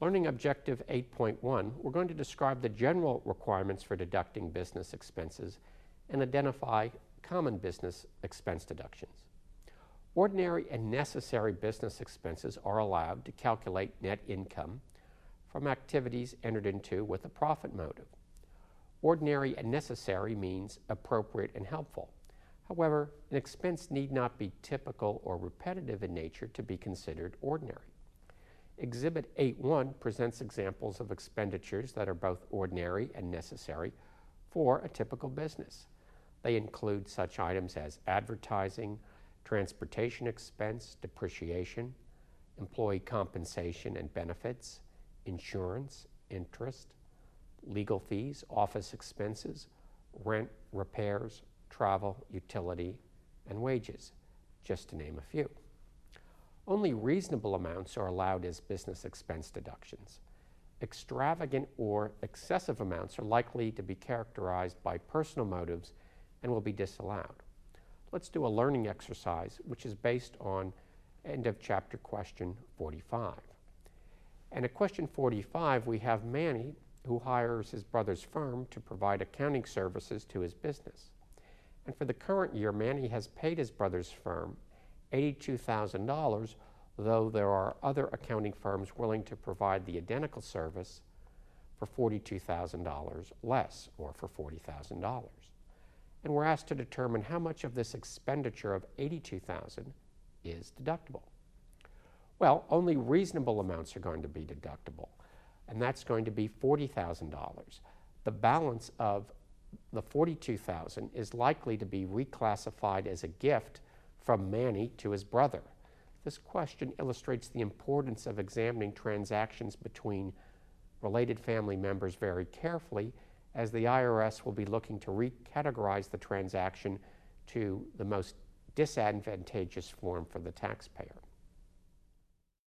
Learning Objective 8.1, we're going to describe the general requirements for deducting business expenses and identify common business expense deductions. Ordinary and necessary business expenses are allowed to calculate net income from activities entered into with a profit motive. Ordinary and necessary means appropriate and helpful. However, an expense need not be typical or repetitive in nature to be considered ordinary. Exhibit 8.1 presents examples of expenditures that are both ordinary and necessary for a typical business. They include such items as advertising, transportation expense, depreciation, employee compensation and benefits, insurance, interest, legal fees, office expenses, rent, repairs, travel, utility, and wages, just to name a few. Only reasonable amounts are allowed as business expense deductions. Extravagant or excessive amounts are likely to be characterized by personal motives and will be disallowed. Let's do a learning exercise which is based on end of chapter question 45. And at question 45, we have Manny who hires his brother's firm to provide accounting services to his business. And for the current year, Manny has paid his brother's firm $82,000, though there are other accounting firms willing to provide the identical service for $42,000 less, or for $40,000. And we're asked to determine how much of this expenditure of 82,000 is deductible. Well, only reasonable amounts are going to be deductible, and that's going to be $40,000. The balance of the 42,000 is likely to be reclassified as a gift from Manny to his brother. This question illustrates the importance of examining transactions between related family members very carefully as the IRS will be looking to recategorize the transaction to the most disadvantageous form for the taxpayer.